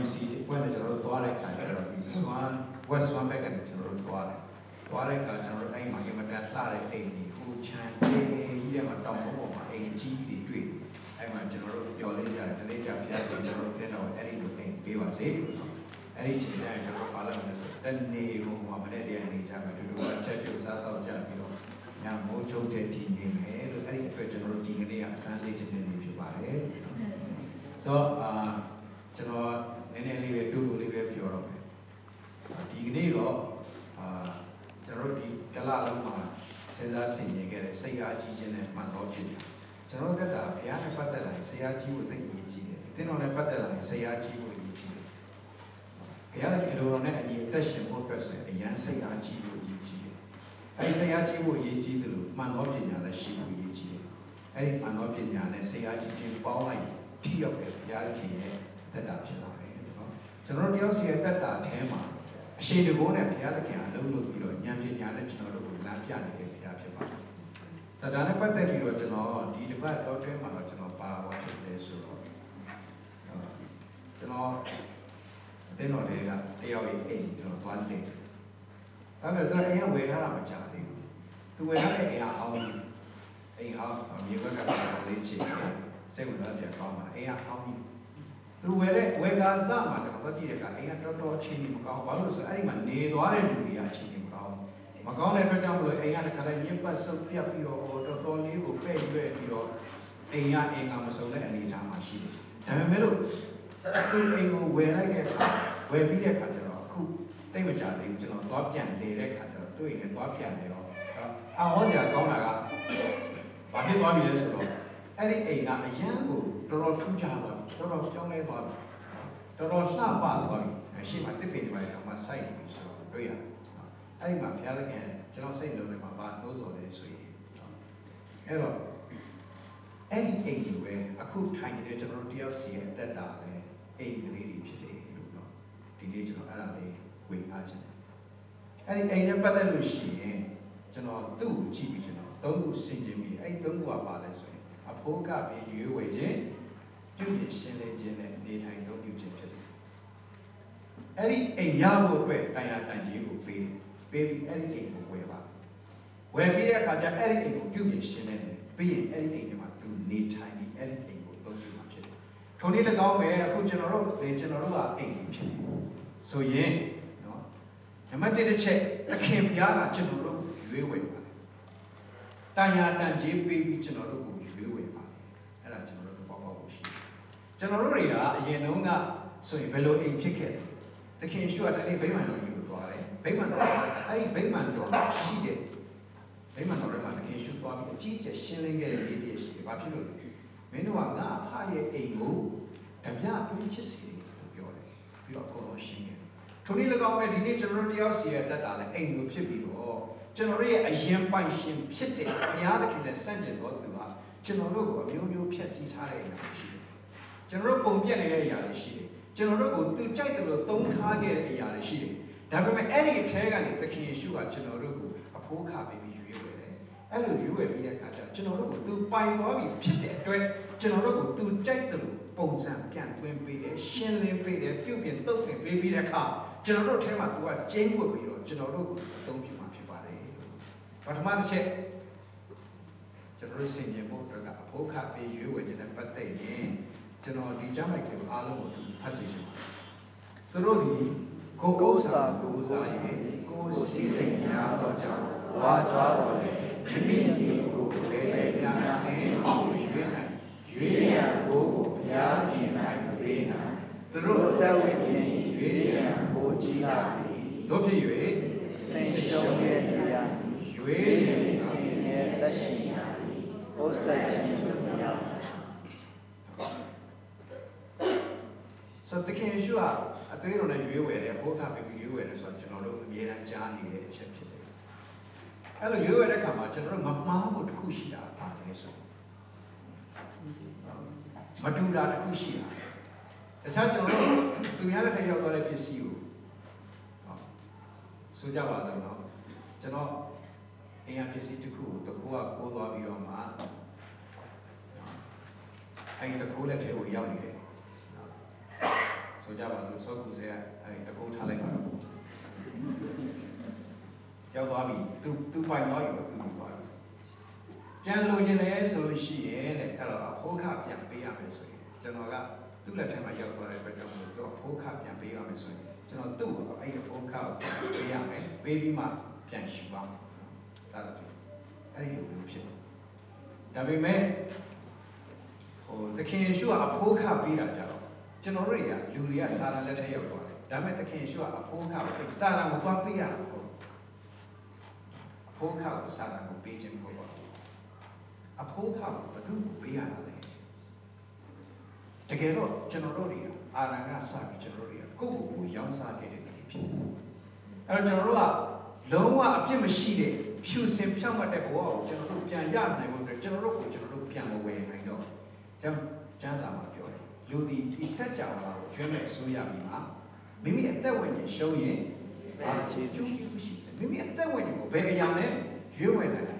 MC ဘက်နဲ့ကျွန်တော်တို့သွားတဲ့အခါကျတော့ဒီ Swan West Swan ဘက်ကနေကျွန်တော်တို့သွားတယ်သွားတဲ့အခါကျွန်တော်တို့အဲ့မှာအင်မတန်လှတဲ့အိမ်ကြီးဟိုချမ်းကြီးကြီးတဲ့မှာတောင်ပေါ်ပေါ်မှာအိမ်ကြီးတွေတွေ့တယ်အဲ့မှာကျွန်တော်တို့ပျော်လေးကြတယ်တလေးကြဖျားပြီးကျွန်တော်တို့တင်တော့အဲ့ဒီလိုအိမ်ပေးပါစေလို့နော်အဲ့ဒီချိန်ကျရင်ကျွန်တော်ပါလာမယ်ဆိုတနေဟိုမှာမနေ့တည်းကနေကြမှာတူတူအချက်ပြုတ်စားတော့ကြပြီးတော့ညမိုးချုပ်တဲ့ဒီနေမယ်လို့အဲ့ဒီအတွက်ကျွန်တော်တို့ဒီကနေ့ကအစမ်းလေးခြင်းနေဖြစ်ပါတယ် ဆိုတော့အာကျွန်တော်နည်းနည်းလေးပဲတူတူလေးပဲပြောတော့မယ်ဒီကနေ့တော့အာကျွန်တော်တို့ဒီတလလုံးမှာစဉ်းစားဆင်ခြင်ခဲ့တဲ့စိတ်အားကြီးခြင်းနဲ့မှန်တော့ဖြစ်တယ်ကျွန်တော်တို့ကဘုရားနဲ့ပတ်သက်လာရင်စိတ်အားကြီးဖို့သိအရေးကြီးတယ်အသင်းတော်နဲ့ပတ်သက်လာရင်စိတ်အားကြီးဖို့အရေးကြီးတယ်ဘုရားရဲ့အလိုတော်နဲ့အညီအသက်ရှင်ဖို့အတွက်ဆိုရင်အရန်စိတ်အားကြီးဖို့အရေးကြီးတယ်အဲဒီစိတ်အားကြီးဖို့အရေးကြီးတယ်လို့မှန်တော့ပညာလည်းရှိဖို့အရေးကြီးတယ်အဲဒီမှန်တော့ပညာနဲ့စိတ်အားကြီးခြင်းပေါင်းလိုက် ထိရောက်တဲ့ဘုရားခင်ရဲ့တက်တာဖြစ်လာတယ်နော်ကျွန်တော်တို့တယောက်စီရဲ့တက်တာအဲမှာအရှိန်တကောနဲ့ဘုရားသခင်အလုံးလို့ပြီးတော့ဉာဏ်ပညာနဲ့ကျွန်တော်တို့ကိုလမ်းပြနေတဲ့ဘုရားဖြစ်ပါတယ်။ဇာတာနဲ့ပတ်သက်ပြီးတော့ကျွန်တော်ဒီတစ်ပတ်တော့တွဲမှာတော့ကျွန်တော်ပါပါဖြစ်လဲဆိုတော့ကျွန်တော်အတင်းတော်တွေကတယောက်ရဲ့အိမ်ကျွန်တော်သွားလင့်။ဒါပေမဲ့သူအိမ်ကဝယ်ထားတာမကြသေးဘူး။သူဝယ်ထားတဲ့အိမ်ကဟောင်းကြီးအိမ်ဟောင်းမြေဘက်ကကတော့လေးချင်တယ် စိတ်ဝင်စားစရာကောင်းပါအိမ်ကဟောင်းကြီးသူဝယ်တဲ့ဝယ်ကားစမှာကျွန်တော်သွားကြည့်တဲ့အခါအိမ်ကတော်တော်ချင်းနေမကောင်းဘာလို့လဲဆိုတော့အဲ့ဒီမှာနေသွားတဲ့လူတွေကချင်းနေမကောင်းမကောင်းတဲ့အတွက်ကြောင့်မလို့အိမ်ကတခါလေးညစ်ပတ်ဆုပ်ပြတ်ပြီးတော့တော်တော်လေးကိုပဲ့ရွက်ပြီးတော့အိမ်ကအိမ်ကမစုံတဲ့အနေအထားမှာရှိတယ်ဒါပေမဲ့လို့သူအိမ်ကိုဝယ်လိုက်တဲ့အခါဝယ်ပြီးတဲ့အခါကျတော့အခုတိတ်မကြသေးဘူးကျွန်တော်သွားပြန်လေတဲ့အခါကျတော့သူ့အိမ်ကသွားပြန်လေတော့အာဟောစရာကောင်းတာကဘာဖြစ်သွားပြီလဲဆိုတော့ အဲ့ဒီအိမ်ကအရန်ကိုတော်တော်ထူးခြားသွားပြီတော်တော်ပြောင်းလဲသွားပြီတော်တော်လှပသွားပြီအရှိမတစ်ပင်တွေကတော့မှစိုက်နေပြီဆိုတော့တွေ့ရအဲ့ဒီမှာဘုရားသခင်ကျွန်တော်စိတ်လုံးထဲမှာဘာလို့ဆိုလဲဆိုရင်အဲ့တော့အဲ့ဒီအိမ်တွေပဲအခုထိုင်နေတဲ့ကျွန်တော်တို့တယောက်စီရဲ့အသက်တာလဲအိမ်ကလေးတွေဖြစ်တယ်လို့တော့ဒီနေ့ကျွန်တော်အဲ့ဒါလေးဝင်ကားချင်တယ်အဲ့ဒီအိမ်နဲ့ပတ်သက်လို့ရှိရင်ကျွန်တော်သူ့ကိုကြည့်ပြီးကျွန်တော်သုံးခုစင်ကြင်ပြီးအဲ့သုံးခုကပါလဲဆိုရင်အ ဖို့ကပြီးရွေးဝယ်ခြင်းပြုပြင်ရှင်းလင်းခြင်းနဲ့နေထိုင်သုံးပြုခြင်းဖြစ်တယ်။အဲ့ဒီအိမ်ရဖို့အတွက်တိုင်ရတိုင်ကြီးကိုပေးတယ်။ပေးပြီးအဲ့ဒီအိမ်ကိုဝယ်ပါ။ဝယ်ပြီးတဲ့အခါကျအဲ့ဒီအိမ်ကိုပြုပြင်ရှင်းလင်းတယ်။ပြီးရင်အဲ့ဒီအိမ်ထဲမှာသူနေထိုင်ပြီးအဲ့ဒီအိမ်ကိုသုံးပြုမှာဖြစ်တယ်။ထိုနည်း၎င်းပဲအခုကျွန်တော်တို့ကျွန်တော်တို့ကအိမ်ကြီးဖြစ်တယ်။ဆိုရင်နော်နံပါတ်1တစ်ချက်သခင်ဘုရားကကျွန်တော်တို့ရွေးဝယ်ပါတယ်။တိုင်ရတိုင်ကြီးပေးပြီးကျွန်တော်တို့ကိုရွေးဝယ်ပါတယ်။အဲ့ဒါကျွန်တော်တို့သဘောပေါက်ဖို့ရှိတယ်။ ကျွန်တော်တို့တွေကအရင်တုန်းကဆိုရင်ဘယ်လိုအိမ်ဖြစ်ခဲ့လဲ။သခင်ရှုကတနေ့ဗိမာန်တော်ကြီးကိုသွားတယ်။ဗိမာန်တော်အဲ့ဒီဗိမာန်တော်ရှိတယ်။ဗိမာန်တော်ထဲမှာသခင်ရှုသွားပြီးအကြီးကျယ်ရှင်းလင်းခဲ့တဲ့ရေးတည်းရှိတယ်။ဘာဖြစ်လို့လဲ။မင်းတို့ကငါအဖရဲ့အိမ်ကိုဓမြတွင်းချစ်စီလို့ပြောတယ်။ပြီးတော့အကုန်လုံးရှင်းခဲ့။ထိုနည်း၎င်းပဲဒီနေ့ကျွန်တော်တို့တယောက်စီရဲ့တက်တာလဲအိမ်ကိုဖြစ်ပြီးတော့ကျွန်တော်တို့ရဲ့အရင်ပိုင်ရှင်ဖြစ်တဲ့ဘုရားသခင်နဲ့စန့်ကျင်တော်သူဟာကျွန်တော်တို့ကိုအမျိုးမျိုးဖျက်ဆီးထားတဲ့အရာတွေရှိတယ်။ ကျွန်တော်တို့ပုံပြက်နေတဲ့အရာတွေရှိတယ်။ကျွန်တော်တို့ကိုသူကြိုက်တယ်လို့သုံးထားခဲ့တဲ့အရာတွေရှိတယ်။ဒါပေမဲ့အဲ့ဒီအထဲကနေသခင်ယေရှုကကျွန်တော်တို့ကိုအဖိုးခပေးပြီးရွေးဝယ်တယ်။အဲ့လိုရွေးဝယ်ပြီးတဲ့အခါကျတော့ကျွန်တော်တို့ကိုသူပိုင်သွားပြီဖြစ်တဲ့အတွက်ကျွန်တော်တို့ကိုသူကြိုက်တယ်လို့ပုံစံပြန်သွင်းပေးတယ်။ရှင်းလင်းပေးတယ်။ပြုပြင်တုတ်တင်ပေးပြီးတဲ့အခါကျွန်တော်တို့ထဲမှာသူကကျင်းဝတ်ပြီးတော့ကျွန်တော်တို့ကိုအသုံးပြုမှာဖြစ်ပါတယ်။ပထမတစ်ချက်ကျွန်တော်တို့ဆင်ခြင်ဖို့အတွက်ကအဖို့ခပေးရွေးဝယ်ခြင်းနဲ့ပတ်သက်ရင် ကျွန်တော်ဒီကြမ်းမိုက်တွေကိုအားလုံးကိုဖတ်စေချင်ပါတယ်။သူတို့ဒီကိုကိုးစာကိုးစာရဲ့ကိုယ်စီစဉ်များသောကြောင့်ဝါကြွားတော်လေမိမိညီကိုလေလေများများနဲ့ရွေးနိုင်ရွေးရန်ကိုကိုဘုရားရှင်နိုင်ပေးနိုင်သူတို့အသက်ဝင်ပြီးရွေးရန်ကိုကြီးလာပြီတို့ဖြစ်၍စင်ရှုံးရဲ့နေရာရွေးရန်စင်ရဲ့တက်ရှိရာဩဆက်ခြင်းတို့မြောက် ဆိုတခင်ယေရှုကအသွေးတော်နဲ့ရွေးဝယ်တယ်ဘုရားပေးပြီးရွေးဝယ်တယ်ဆိုတော့ကျွန်တော်တို့အမြဲတမ်းကြားနေတဲ့အချက်ဖြစ်တယ်။အဲ့လိုရွေးဝယ်တဲ့အခါမှာကျွန်တော်တို့မမှားဖို့တစ်ခုရှိတာပါလေဆိုမတူတာတစ်ခုရှိတာ။တခြားကျွန်တော်တို့သူများလက်ထက်ရောက်သွားတဲ့ပစ္စည်းကိုဆိုကြပါစို့နော်ကျွန်တော်အင်အားပစ္စည်းတစ်ခုကိုတစ်ခုကကိုးသွားပြီးတော့မှအဲ့ဒီတစ်ခုလက်ထဲကိုရောက်နေတယ်။ ဆိုကြပါစို့စောကူဆဲကအဲဒီတကူထားလိုက်ပါတော့ရောက်သွားပြီသူသူပိုင်သွားပြီပေါ့သူပြီးသွားပြီဆိုပြန်လို့ရှင်လဲဆိုလို့ရှိရင်တဲ့အဲ့တော့အဖိုးခပြန်ပေးရမယ်ဆိုရင်ကျွန်တော်ကသူ့လက်ထဲမှာရောက်သွားတဲ့အတွက်ကြောင့်မို့သူအဖိုးခပြန်ပေးရမယ်ဆိုရင်ကျွန်တော်သူ့ကိုအဲ့ဒီအဖိုးခကိုပြန်ပေးရမယ်ပေးပြီးမှပြန်ယူပါမယ်စသဖြင့်အဲ့ဒီလိုမျိုးဖြစ်တယ်ဒါပေမဲ့ဟိုတခင်ယေရှုကအဖိုးခပေးတာကြတော့ ကျွန်တော်တို့တွေကလူတွေကစာရန်လက်ထက်ရောက်သွားတယ်ဒါပေမဲ့တခင်ယေရှုကအဖိုးခကိုပေးစာရန်ကိုသွားပေးရတာဟုတ်အဖိုးခကိုစာရန်ကိုပေးခြင်းမဟုတ်ပါဘူးအဖိုးခကိုဘယ်သူ့ကိုပေးရတာလဲတကယ်တော့ကျွန်တော်တို့တွေကအာရန်ကစပြီးကျွန်တော်တို့တွေကကိုယ့်ကိုယ်ကိုရောင်းစားခဲ့တဲ့လူတွေဖြစ်တယ်အဲ့တော့ကျွန်တော်တို့ကလုံးဝအပြစ်မရှိတဲ့ဖြူစင်ဖြောင့်မတ်တဲ့ဘဝကိုကျွန်တော်တို့ပြန်ရနိုင်ဖို့အတွက်ကျွန်တော်တို့ကိုကျွန်တော်တို့ပြန်မဝယ်နိုင်တော့ကျွန်တော်ကျမ်းစာမှာပြောတယ် လူဒီဤဆက်ကြဝဠာကိုကျွမ်းမဲ့အစိုးရပြီးမှမိမိအသက်ဝင်ရင်ရှုံးရင်အားကျေးဇူးရှိတယ်မိမိအသက်ဝင်ရင်ကိုဘယ်အရာနဲ့ရွေးဝယ်နိုင်လဲ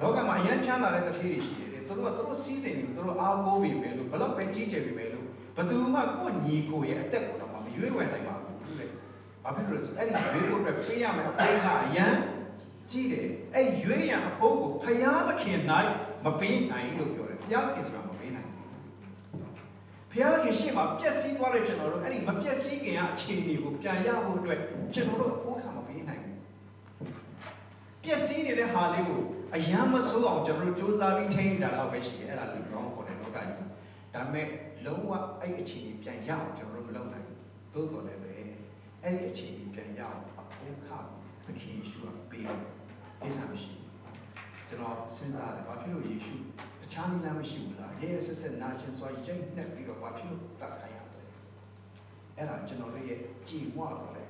လောကမှာအရန်ချမ်းသာတဲ့တထေးတွေရှိတယ်သူတို့ကသူတို့စီးစိမ်ပြီးသူတို့အားကိုးပြီးပဲလို့ဘလောက်ပဲကြီးကျယ်ပြီးပဲလို့ဘယ်သူမှကိုယ့်ညီကိုရဲ့အသက်ကိုတော့မရွေးဝယ်နိုင်ပါဘူးလေဘာဖြစ်လို့လဲဆိုအဲ့ဒီရွေးဖို့အတွက်ပေးရမယ်အဖိုးကအရန်ကြီးတယ်အဲ့ဒီရွေးရန်အဖိုးကိုဖယားသခင်နိုင်မပေးနိုင်လို့ပြောတယ်ဖယားသခင်ဆိုတာမပေးနိုင်ဘူး ဖယားသခင်ရှေ့မှာပျက်စီးသွားတဲ့ကျွန်တော်တို့အဲ့ဒီမပျက်စီးခင်ကအခြေအနေကိုပြန်ရဖို့အတွက်ကျွန်တော်တို့အဖိုးကမပေးနိုင်ဘူးပျက်စီးနေတဲ့ဟာလေးကိုအယမ်းမဆိုးအောင်ကျွန်တော်တို့စူးစမ်းပြီးထိန်းနေတာတော့ပဲရှိတယ်အဲ့ဒါလေး wrong ခေါ်တယ်လောကကြီးဒါပေမဲ့လုံးဝအဲ့ဒီအခြေအနေပြန်ရအောင်ကျွန်တော်တို့မလုပ်နိုင်ဘူးသို့တော်လည်းပဲအဲ့ဒီအခြေအနေပြန်ရအောင်အဖိုးခသခင်ယေရှုကပေးတယ်ကိစ္စမရှိဘူးကျွန်တော်စဉ်းစားတယ်ဘာဖြစ်လို့ယေရှု တခြားနည်းလမ်းမရှိဘူးလားရဲရဲဆက်ဆက်နာကျင်စွာရိတ်နှက်ပြီးတော့ဘာဖြစ်လို့တတ်ခိုင်းရလဲအဲ့ဒါကျွန်တော်တို့ရဲ့ကြည်ဝတော့လေ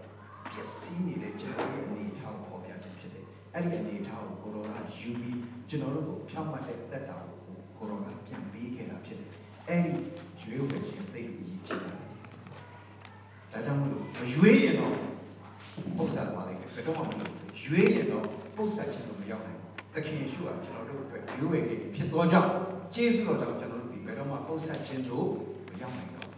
ပျက်စီးနေတဲ့ကျွန်တော်ရဲ့အနေအထားကိုပေါ်ပြခြင်းဖြစ်တယ်အဲ့ဒီအနေအထားကိုကိုရောကယူပြီးကျွန်တော်တို့ကိုဖြောင့်မတ်တဲ့အသက်တာကိုကိုရောကပြန်ပေးခဲ့တာဖြစ်တယ်အဲ့ဒီရွေးဝယ်ခြင်းသိပြီးအရေးကြီးတယ်ဒါကြောင့်မလို့မရွေးရင်တော့ပု္ပ္ပာပါလိမ့်မယ်ဘယ်တော့မှမလုပ်ဘူးရွေးရင်တော့ပု္ပ္ပာခြင်းလို့မရောက်နိုင်ဘူး သခင်ယေရှုကကျွန်တော်တို့အတွက်ရွေးဝယ်ခဲ့ပြီးဖြစ်သောကြောင့်ကျေးဇူးတော်ကြောင့်ကျွန်တော်တို့ဒီဘယ်တော့မှပု္ပ္ပာခြင်းလို့မရောက်နိုင်တော့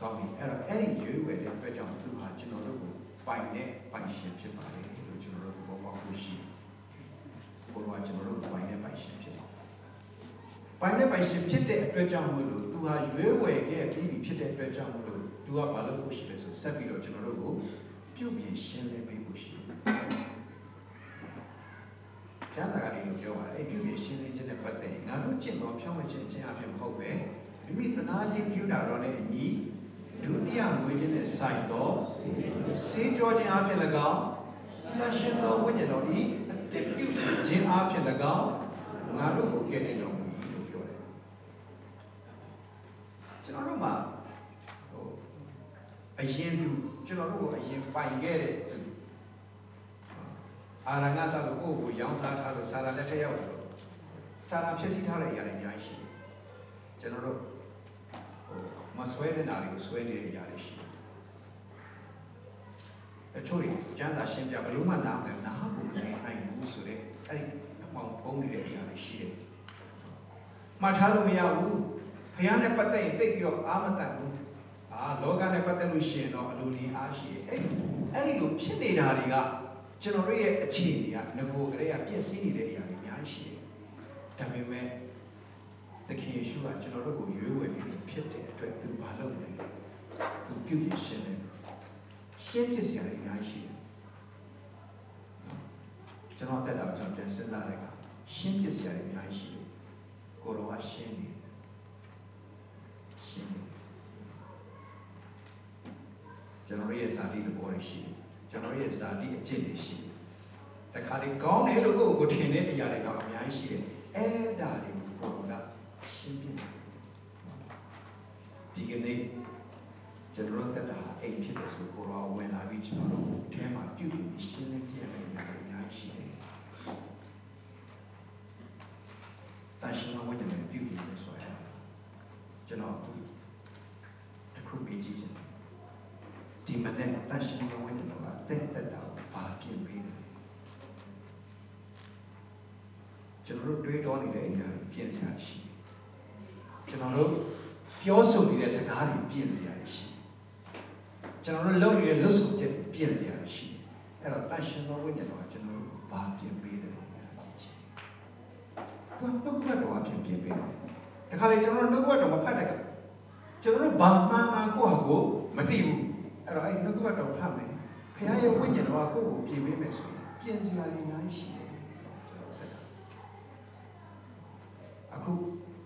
ကောင်းပြီအဲ့တော့အဲ့ဒီရွေးဝယ်တဲ့အတွက်ကြောင့်သူဟာကျွန်တော်တို့ကိုပိုင်တဲ့ပိုင်ရှင်ဖြစ်ပါတယ်လို့ကျွန်တော်တို့သဘောပေါက်လို့ရှိတယ်ဘုရားကျွန်တော်တို့ပိုင်တဲ့ပိုင်ရှင်ဖြစ်တယ်ပိုင်တဲ့ပိုင်ရှင်ဖြစ်တဲ့အတွက်ကြောင့်မို့လို့သူဟာရွေးဝယ်ခဲ့ပြီးပြီဖြစ်တဲ့အတွက်ကြောင့်မို့လို့သူကဘာလုပ်ဖို့ရှိလဲဆိုဆက်ပြီးတော့ကျွန်တော်တို့ကိုပြုပြင်ရှင်းလင်းပေးဖို့ရှိတယ်ကျမ်းစာကဒီလိုပြောပါတယ် အဲ့ပြုပြင်ရှင်းလင်းခြင်းနဲ့ပတ်သက်ရင်ငါတို့ကျင့်တော်ဖြောင်းမခြင်းခြင်းအဖြစ်မဟုတ်ပဲမိမိသနာခြင်းပြုတာတော့လည်းအညီဒုတိယငွေခြင်းနဲ့ဆိုင်တော့စေကြောခြင်းအဖြစ်၎င်းတန်ရှင်သောဝိညာဉ်တော်ဤအတ္တပြုခြင်းအဖြစ်၎င်းငါတို့ကိုကဲ့တင်တော်မူ၏လို့ပြောတယ်ကျွန်တော်တို့မှာဟိုအရင်လူကျွန်တော်တို့ကိုအရင်ပိုင်ခဲ့တဲ့သူ အာရငါဆာလို့ကိုယ့်ကိုရောင်းစားထားလို့စာရလက်ထက်ရောက်တယ်စာရဖြစ်စီထားတဲ့အရာတွေအများကြီးရှိတယ်ကျွန်တော်တို့ဟိုမဆွဲတဲ့နာတွေကိုဆွဲနေတဲ့အရာတွေရှိတယ်အချို့တွေကျန်းစာရှင်းပြဘယ်လို့မှနားမလဲနားကိုမလည်နိုင်ဘူးဆိုတဲ့အဲ့ဒီအမှောင်ဖုံးနေတဲ့အရာတွေရှိတယ်မှတ်ထားလို့မရဘူးဖះနဲ့ပတ်သက်ရင်သိပြီးတော့အာမတန်ဘူးအာလောကနဲ့ပတ်သက်လို့ရှိရင်တော့အလိုလင်းအားရှိတယ်အဲ့အဲ့ဒီလိုဖြစ်နေတာတွေက ကျွန်တော်တို့ရဲ့အခြေအနေကငကိုကလေးကပြည့်စည်နေတဲ့အရာတွေအများကြီးရှိတယ်ဒါပေမဲ့သခင်ယေရှုကကျွန်တော်တို့ကိုရွေးဝယ်ပြီးဖြစ်တဲ့အတွက်သူဘာလုပ်လဲသူပြုပြင်ရှင်းတယ်ရှင်းပြစရာတွေအများကြီးရှိတယ်ကျွန်တော်တက်တာကျွန်တော်ပြန်စဉ်းစားလိုက်တာရှင်းပြစရာတွေအများကြီးရှိတယ်ကိုတော်ကရှင်းနေရှင်းနေကျွန်တော်ရဲ့ဇာတိသဘောတွေရှိတယ် ကျွန်တော်ရဲ့ဇာတိအကျင့်တွေရှိတယ်တခါလေကောင်းတယ်လို့ကိုယ့်ကိုထင်တဲ့အရာတွေတော့အများကြီးရှိတယ်အဲ့ဒါတွေကိုကိုတော်ကရှင်းပြတယ်ဒီကနေ့ကျွန်တော်တက်တာအိမ်ဖြစ်တယ်ဆိုကိုတော်ဝင်လာပြီးကျွန်တော်တို့အဲမှာပြုပြီးရှင်းလင်းပြရမယ့်အရာတွေအများကြီးရှိတယ်တန်ရှင်မဝိညာဉ်နဲ့ပြုပြီးခြင်းဆိုရကျွန်တော်အခုတစ်ခုပြီးကြည့်ချင်တယ်ဒီမနေ့တန်ရှင်မဝိညာဉ်တော်က တက်တက်တာကိုဘာပြင်ပေးတယ်ကျွန်တော်တို့တွေးတောနေတဲ့အရာတွေပြင်ဆင်ရှိတယ်ကျွန်တော်တို့ပြောဆိုနေတဲ့စကားတွေပြင်စရာရှိတယ်ကျွန်တော်တို့လုပ်နေတဲ့လွတ်ဆိုချက်ပြင်စရာရှိတယ်အဲ့တော့တန်ရှင်သောဝိညာဉ်တော်ကကျွန်တော်တို့ဘာပြင်ပေးတယ်လဲသူနှုတ်ဘတ်တော်အပြင်ပြင်ပေးတယ်တခါလေကျွန်တော်နှုတ်ဘတ်တော်မဖတ်တဲ့ကကျွန်တော်တို့ဘာမှန်းမှန်းကိုယ့်ဟာကိုမသိဘူးအဲ့တော့အဲ့နှုတ်ဘတ်တော်ဖတ်မယ် ဖခင်ရဲ့ဝိညာဉ်တော်ကကိုယ့်ကိုပြင်ပေးမယ်ဆိုရင်ပြင်စရာတွေအများကြီးရှိတယ်ကျွန်တော်တက်တာအခု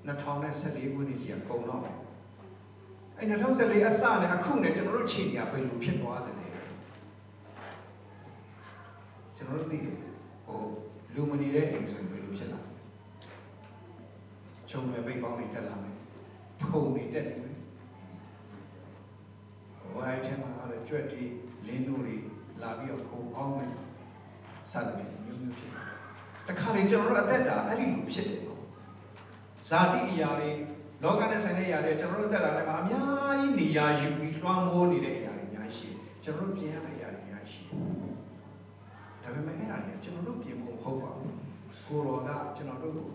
2014ခုနှစ်ကြီးကကုန်တော့မယ်အဲ့2014အစနဲ့အခုနဲ့ကျွန်တော်တို့ချိန်ကြီးကဘယ်လိုဖြစ်သွားတယ်လဲကျွန်တော်တို့သိတယ်ဟိုလူမနေတဲ့အိမ်ဆိုရင်ဘယ်လိုဖြစ်လာလဲခြုံရွယ်ပိတ်ပေါင်းတွေတက်လာမယ်ထုံတွေတက်နေမယ်ဟိုအဲ့ထဲမှာ လည်းကြွက်တွေလင်းတို့တွေလာပြီးတော့ခုံအောင်မယ်စသဖြင့်မျိုးမျိုးဖြစ်တယ်တခါလေကျွန်တော်တို့အသက်တာအဲ့ဒီလိုဖြစ်တယ်နော်ဇာတိအရာတွေလောကနဲ့ဆိုင်တဲ့အရာတွေကျွန်တော်တို့အသက်တာထဲမှာအများကြီးနေရာယူပြီးလွှမ်းမိုးနေတဲ့အရာတွေအများကြီးရှိတယ်ကျွန်တော်တို့ပြင်ရမယ့်အရာတွေအများကြီးရှိတယ်ဒါပေမဲ့အဲ့ဒါတွေကကျွန်တော်တို့ပြင်ဖို့မဟုတ်ပါဘူးကိုရောကကျွန်တော်တို့ကို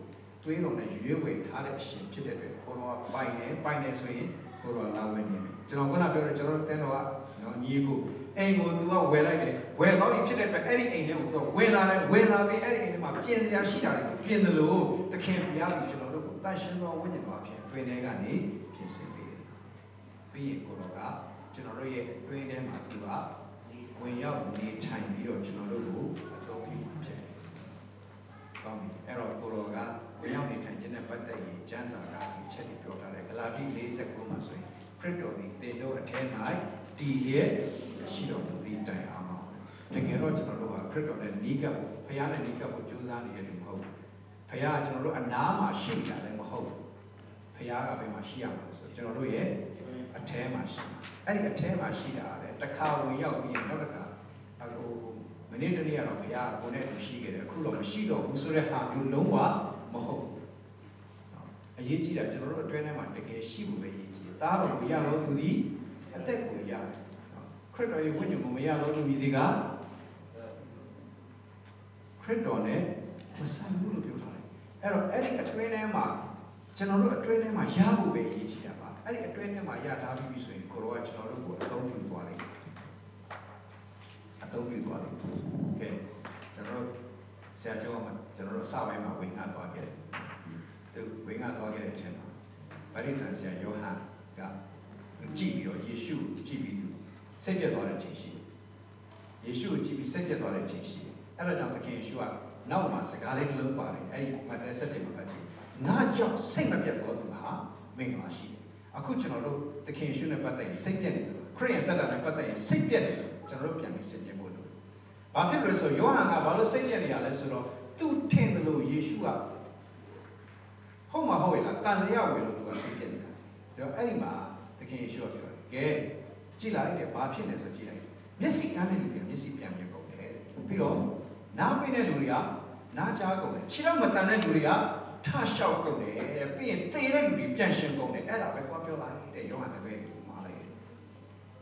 သွေးတော်နဲ့ရွေးဝယ်ထားတဲ့အရှင်ဖြစ်တဲ့အတွက်ကိုရောကပိုင်နေပိုင်နေဆိုရင် ကိုရောလာဝင်နေမယ်ကျွန်တော်ကပြောတယ်ကျွန်တော်တို့တဲတော်ကနော်ညီကိုအိမ်ကို तू ကဝယ်လိုက်တယ်ဝယ်တော့ပြီဖြစ်တဲ့အတွက်အဲ့ဒီအိမ်ထဲကို तू ဝယ်လာတယ်ဝယ်လာပြီးအဲ့ဒီအိမ်ထဲမှာပြင်စရာရှိတာတွေကိုပြင်တယ်လို့သခင်ဘုရားကကျွန်တော်တို့ကိုတန်ရှင်းသောဝိညာဉ်တော်အဖြစ်တွင်ထဲကနေပြင်ဆင်ပေးတယ်ပြီးရင်ကိုရောကကျွန်တော်တို့ရဲ့တွင်ထဲမှာ तू ကဝင်ရောက်နေထိုင်ပြီးတော့ကျွန်တော်တို့ကိုအသုံးပြုမှာဖြစ်တယ်ကောင်းပြီအဲ့တော့ကိုရောက ဝင်ရောက်နေထိုင်ခြင်းနဲ့ပတ်သက်ရင်ကျမ်းစာကဒီချက်တွေပြောထားတယ်ဂလာတိ49မှာဆိုရင်ခရစ်တော်သည်သင်တို့အထက်၌တည်လျက်ရှိတော်မူသည့်တိုင်အောင်တကယ်တော့ကျွန်တော်တို့ဟာခရစ်တော်နဲ့နီးကပ်ဖို့ဖခင်နဲ့နီးကပ်ဖို့ကြိုးစားနေတဲ့လူမဟုတ်ဘူးဖခင်ကကျွန်တော်တို့အနားမှာရှိနေတာလည်းမဟုတ်ဘူးဖခင်ကဘယ်မှာရှိရမှာလဲဆိုကျွန်တော်တို့ရဲ့အထဲမှာရှိအဲ့ဒီအထဲမှာရှိတာကလည်းတစ်ခါဝင်ရောက်ပြီးနောက်တစ်ခါဟိုမနေ့တနေ့ကတော့ဖခင်ကကိုယ်နဲ့အတူရှိခဲ့တယ်အခုတော့မရှိတော့ဘူးဆိုတဲ့ဟာမျိုးလုံးဝ မဟုတ်ဘူးအရေးကြီးတာကျွန်တော်တို့အတွင်းထဲမှာတကယ်ရှိဖို့ပဲအရေးကြီးတယ်။တားတော်ကိုရတော့သူသည်အသက်ကိုရတယ်။ခရစ်တော်ရဲ့ဝိညာဉ်ကိုမရတော့သူမြည်ဒီကခရစ်တော်နဲ့မဆိုင်ဘူးလို့ပြောထားတယ်။အဲ့တော့အဲ့ဒီအတွင်းထဲမှာကျွန်တော်တို့အတွင်းထဲမှာရဖို့ပဲအရေးကြီးတာပါ။အဲ့ဒီအတွင်းထဲမှာရထားပြီးပြီဆိုရင်ကိုရောကကျွန်တော်တို့ကိုအသုံးပြုသွားလိမ့်မယ်။အသုံးပြုသွားလိမ့်မယ်။ကဲကျွန်တော်တို့ ဆရာကျောင်းမှာကျွန်တော်တို့အစပိုင်းမှာဝင်ငါသွားခဲ့တယ်။သူဝင်ငါသွားခဲ့တဲ့အချိန်မှာဗာရိဆန်ဆရာယောဟန်ကကြည့်ပြီးတော့ယေရှုကြည့်ပြီးသူစိတ်ပြတ်သွားတဲ့ချိန်ရှိတယ်။ယေရှုကိုကြည့်ပြီးစိတ်ပြတ်သွားတဲ့ချိန်ရှိတယ်။အဲ့ဒါကြောင့်သခင်ယေရှုကနောက်မှာစကားလေးတစ်လုံးပါတယ်။အဲ့ဒီမဿဲ7မှာပတ်ကြည့်။ငါကြောင့်စိတ်မပြတ်သောသူဟာမင်္ဂလာရှိတယ်။အခုကျွန်တော်တို့သခင်ယေရှုနဲ့ပတ်သက်ရင်စိတ်ပြတ်နေတယ်။ခရစ်ယာန်တက်တာနဲ့ပတ်သက်ရင်စိတ်ပြတ်နေတယ်။ကျွန်တော်တို့ပြန်ပြီးစိတ်ပြတ်ဖို့လိုတယ်။ ဘာဖြစ်လို့လဲဆိုယောဟန်ကဘာလို့စိတ်ပြတ်နေရလဲဆိုတော့သူထင်တယ်လို့ယေရှုကဟုတ်မှာဟုတ်ရဲ့လားတန်တရားဝင်လို့သူကစိတ်ပြတ်နေတာ။ဒါတော့အဲ့ဒီမှာသခင်ယေရှုကပြောတယ်။ကဲကြည့်လိုက်တယ်ဘာဖြစ်လဲဆိုကြည့်လိုက်။မျက်စိကန်းတဲ့လူတွေကမျက်စိပြန်မြင်ကုန်တယ်။ပြီးတော့နားပိတဲ့လူတွေကနားကြားကုန်တယ်။ခြေတော့မတန်တဲ့လူတွေကထလျှောက်ကုန်တယ်။ပြီးရင်သေတဲ့လူတွေပြန်ရှင်ကုန်တယ်။အဲ့ဒါပဲသွားပြောလိုက်တဲ့ယောဟန်တပည့်ကိုမှားလိုက်တယ်။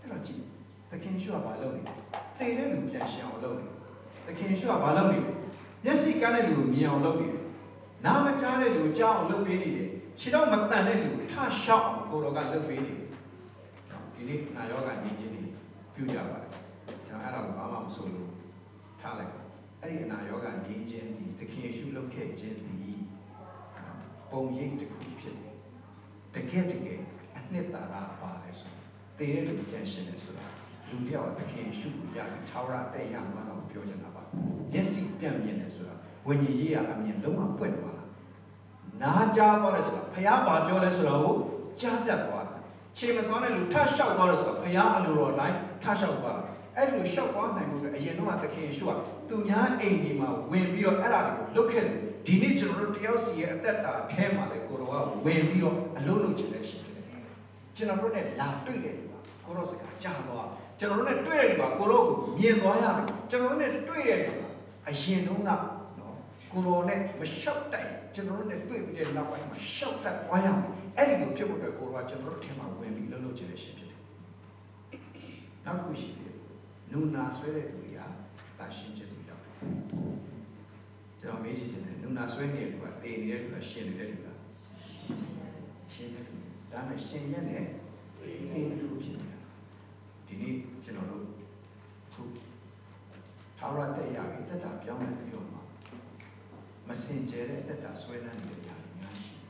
အဲ့တော့ကြည့်သ ခင်ယေရှုကဘာလုပ်နေလဲ။သေတဲ့လူပြန်ရှင်အောင်လုပ်နေတယ်။သခင်ယေရှုကဘာလုပ်နေလဲ။မျက်စိကန်းတဲ့လူကိုမြင်အောင်လုပ်နေတယ်။နားမကြားတဲ့လူကိုကြားအောင်လုပ်ပေးနေတယ်။ခြေတော့မတန်တဲ့လူကိုထလျှောက်အောင်ကိုတော်ကလုပ်ပေးနေတယ်။ဒီနေ့နာယောဂညီချင်းတွေပြုကြပါတယ်။ကျွန်တော်အဲ့ဒါကိုဘာမှမဆိုလို့ထားလိုက်။အဲ့ဒီအနာယောဂညီချင်းဒီသခင်ယေရှုလုပ်ခဲ့ခြင်းဒီပုံရိပ်တစ်ခုဖြစ်တယ်။တကယ်တကယ်အနှစ်သာရပါလဲဆိုတည်တဲ့လူပြန်ရှင်းတယ်ဆိုတာ လူတယောက်သခင်ယေရှုကိုရပြီးထာဝရတဲ့ရမှာတော့ပြောချင်တာပါ။မျက်စိပြန်မြင်တယ်ဆိုတာဝိညာဉ်ရေးရအမြင်လုံးဝပွင့်သွားတာ။နားကြားသွားတယ်ဆိုတာဖះဘာပြောလဲဆိုတာကိုကြားပြတ်သွားတာ။ခြေမစွမ်းတဲ့လူထလျှောက်သွားတယ်ဆိုတာဖះအလိုတော်တိုင်းထလျှောက်သွားတာ။အဲ့လိုလျှောက်သွားနိုင်မှုတွေအရင်တော့သခင်ယေရှုကသူများအိမ်ဒီမှာဝင်ပြီးတော့အဲ့ဒါတွေကိုလုတ်ခဲ့တယ်ဒီနေ့ကျွန်တော်တို့တယောက်စီရဲ့အသက်တာအแทမှာလေကိုတော်ကဝင်ပြီးတော့အလုံးလုံးချင်တဲ့ရှင်ဖြစ်တယ်ကျွန်တော်တို့နဲ့လာတွေ့တယ်ဒီမှာကိုတော်စကားကြားသွား ကျွန်တော်တို့နဲ့တွေ့တယ်ဒီမှာကိုတော်ကိုမြင်သွားရတယ်ကျွန်တော်တို့နဲ့တွေ့တယ်ဒီမှာအရင်တုန်းကနော်ကိုတော်နဲ့မလျှောက်တိုက်ကျွန်တော်တို့နဲ့တွေ့ပြီးတဲ့နောက်ပိုင်းမှာရှောက်တက်သွားရမယ်အဲ့ဒီလိုဖြစ်ဖို့အတွက်ကိုတော်ကကျွန်တော်တို့ထဲမှာဝင်ပြီးလုံးလုံးချင်တဲ့ရှင်ဖြစ်တယ်နောက်တစ်ခုရှိတယ်နူနာဆွဲတဲ့သူတွေကတာရှင်းခြင်းတွေရောက်တယ်ကျွန်တော်မေးကြည့်ချင်တယ်နူနာဆွဲနေတဲ့လူကတေနေတဲ့လူကရှင်းနေတဲ့လူကရှင်းတဲ့လူတဒါပေမဲ့ရှင်ရက်နဲ့အေးလူဖြစ်နေတာဒီနေ့ကျွန်တော်တို့ခု ထာဝရတက်ရပြီတက်တာပြောင်းလဲပြီးတော့မှမစင်ကြဲတဲ့တက်တာဆွဲလန်းနေတဲ့ຢာတွေအများကြီးရှိတယ်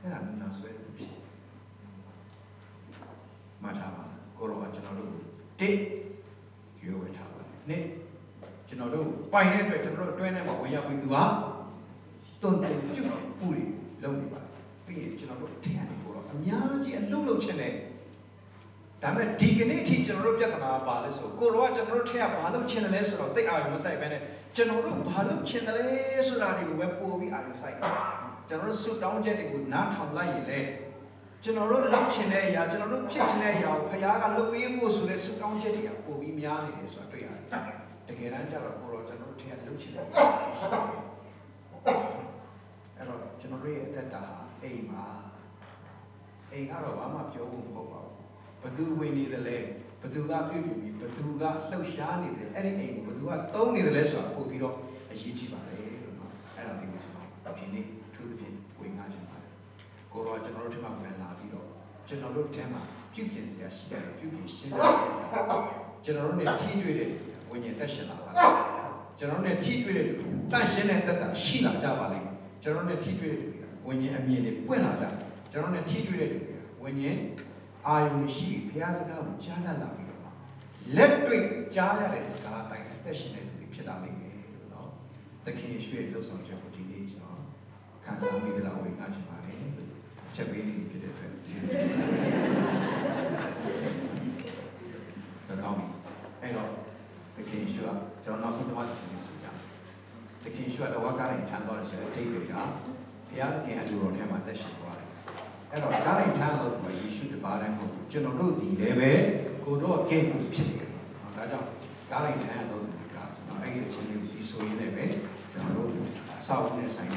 အဲ့ဒါနုနာဆွဲလို့ဖြစ်တယ်မှတ်ထားပါကိုရောကကျွန်တော်တို့တစ်ရွေးဝယ်ထားပါတယ်နှစ်ကျွန်တော်တို့ပိုင်တဲ့အတွက်ကျွန်တော်တို့အတွင်းထဲမှာဝင်ရောက်ပြီးသူဟာတွန်တွန်ပြုတ်ပူတွေလုံးနေပါတယ်ပြီးရင်ကျွန်တော်တို့ထင်ရတယ်ကိုရောအများကြီးအလုံးလုံးချင်တယ် ဒါပေမဲ့ဒီကနေ့အထိကျွန်တော်တို့ပြဿနာကပါလဲဆိုကိုရောကကျွန်တော်တို့ထင်ရဘာလို့ချင်တယ်လဲဆိုတော့တိတ်အာရုံမဆိုင်ပဲနဲ့ကျွန်တော်တို့ဘာလို့ချင်တယ်လဲဆိုတာတွေကိုပဲပို့ပြီးအာရုံဆိုင်တယ်ကျွန်တော်တို့စွတ်တောင်းချက်တွေကိုနားထောင်လိုက်ရင်လေကျွန်တော်တို့လုပ်ချင်တဲ့အရာကျွန်တော်တို့ဖြစ်ချင်တဲ့အရာကိုဖခင်ကလုပ်ပေးဖို့ဆိုတဲ့စွတ်တောင်းချက်တွေကပို့ပြီးများနေတယ်ဆိုတာတွေ့ရတယ်တကယ်တမ်းကျတော့ကိုရောကျွန်တော်တို့ထင်ရလုပ်ချင်တဲ့အရာရှိတယ်အဲ့တော့ကျွန်တော်တို့ရဲ့အသက်တာဟာအိမ်မှာအိမ်ကတော့ဘာမှပြောဖို့မဟုတ်ပါဘူး ဘသူဝင်နေသလဲဘသူကပြုပြင်ပြီးဘသူကလှုပ်ရှားနေတယ်အဲ့ဒီအိမ်ကိုဘသူကသုံးနေတယ်လဲဆိုတာပို့ပြီးတော့အရေးကြီးပါတယ်လို့နော်အဲ့ဒါလေးကိုကျွန်တော်ဒီနေ့သူသဖြင့်ဝင်ကားချင်ပါတယ်ကိုတော့ကျွန်တော်တို့ထက်မှဝင်လာပြီးတော့ကျွန်တော်တို့ထဲမှာပြုပြင်စရာရှိတယ်ပြုပြင်ရှင်းတယ်ကျွန်တော်တို့နဲ့ထိတွေ့တဲ့ဝိညာဉ်တက်ရှင်လာပါလားကျွန်တော်တို့နဲ့ထိတွေ့တဲ့လူတန့်ရှင်းတဲ့တက်တာရှိလာကြပါလိမ့်မယ်ကျွန်တော်တို့နဲ့ထိတွေ့တဲ့လူကဝိညာဉ်အမြင်တွေပွင့်လာကြတယ်ကျွန်တော်တို့နဲ့ထိတွေ့တဲ့လူကဝိညာဉ် အာယုန်ရှိဘုရားစကားကိုကြားတတ်လာပြီးတော့မှလက်တွေ့ကြားရတဲ့စကားအတိုင်းတက်ရှင်တဲ့သူတွေဖြစ်လာလိမ့်မယ်လို့နော်တခင်ယေရှုရဲ့လှုပ်ဆောင်ချက်ကိုဒီနေ့ကျွန်တော်ခံစားမိသလားဝေငှချင်ပါတယ်လို့ချက်ပေးနေပြီဖြစ်တဲ့အတွက်ကျေးဇူးတင်ပါတယ်ဆိုတော့အဲ့တော့တခင်ယေရှုကကျွန်တော်နောက်ဆုံးတစ်ပတ်ရှင်လို့ဆိုကြတခင်ယေရှုကလဝကတိုင်းထမ်းသွားတယ်ဆိုတော့အတိတ်ကဘုရားသခင်အတူတော်ထဲမှာတက်ရှိသွားတယ် အဲ့တော့ကားတိုင်းထမ်းလို့ယေရှုတပါးတိုင်းမဟုတ်ဘူးကျွန်တော်တို့ဒီလည်းပဲကိုတော့ကဲ့သို့ဖြစ်နေတယ်ဒါကြောင့်ကားတိုင်းထမ်းရတော့သူကဆိုတော့အဲ့ဒီအချင်းလေးကိုဒီဆိုရင်းနဲ့ပဲကျွန်တော်တို့အဆောက်အဦနဲ့ဆိုင်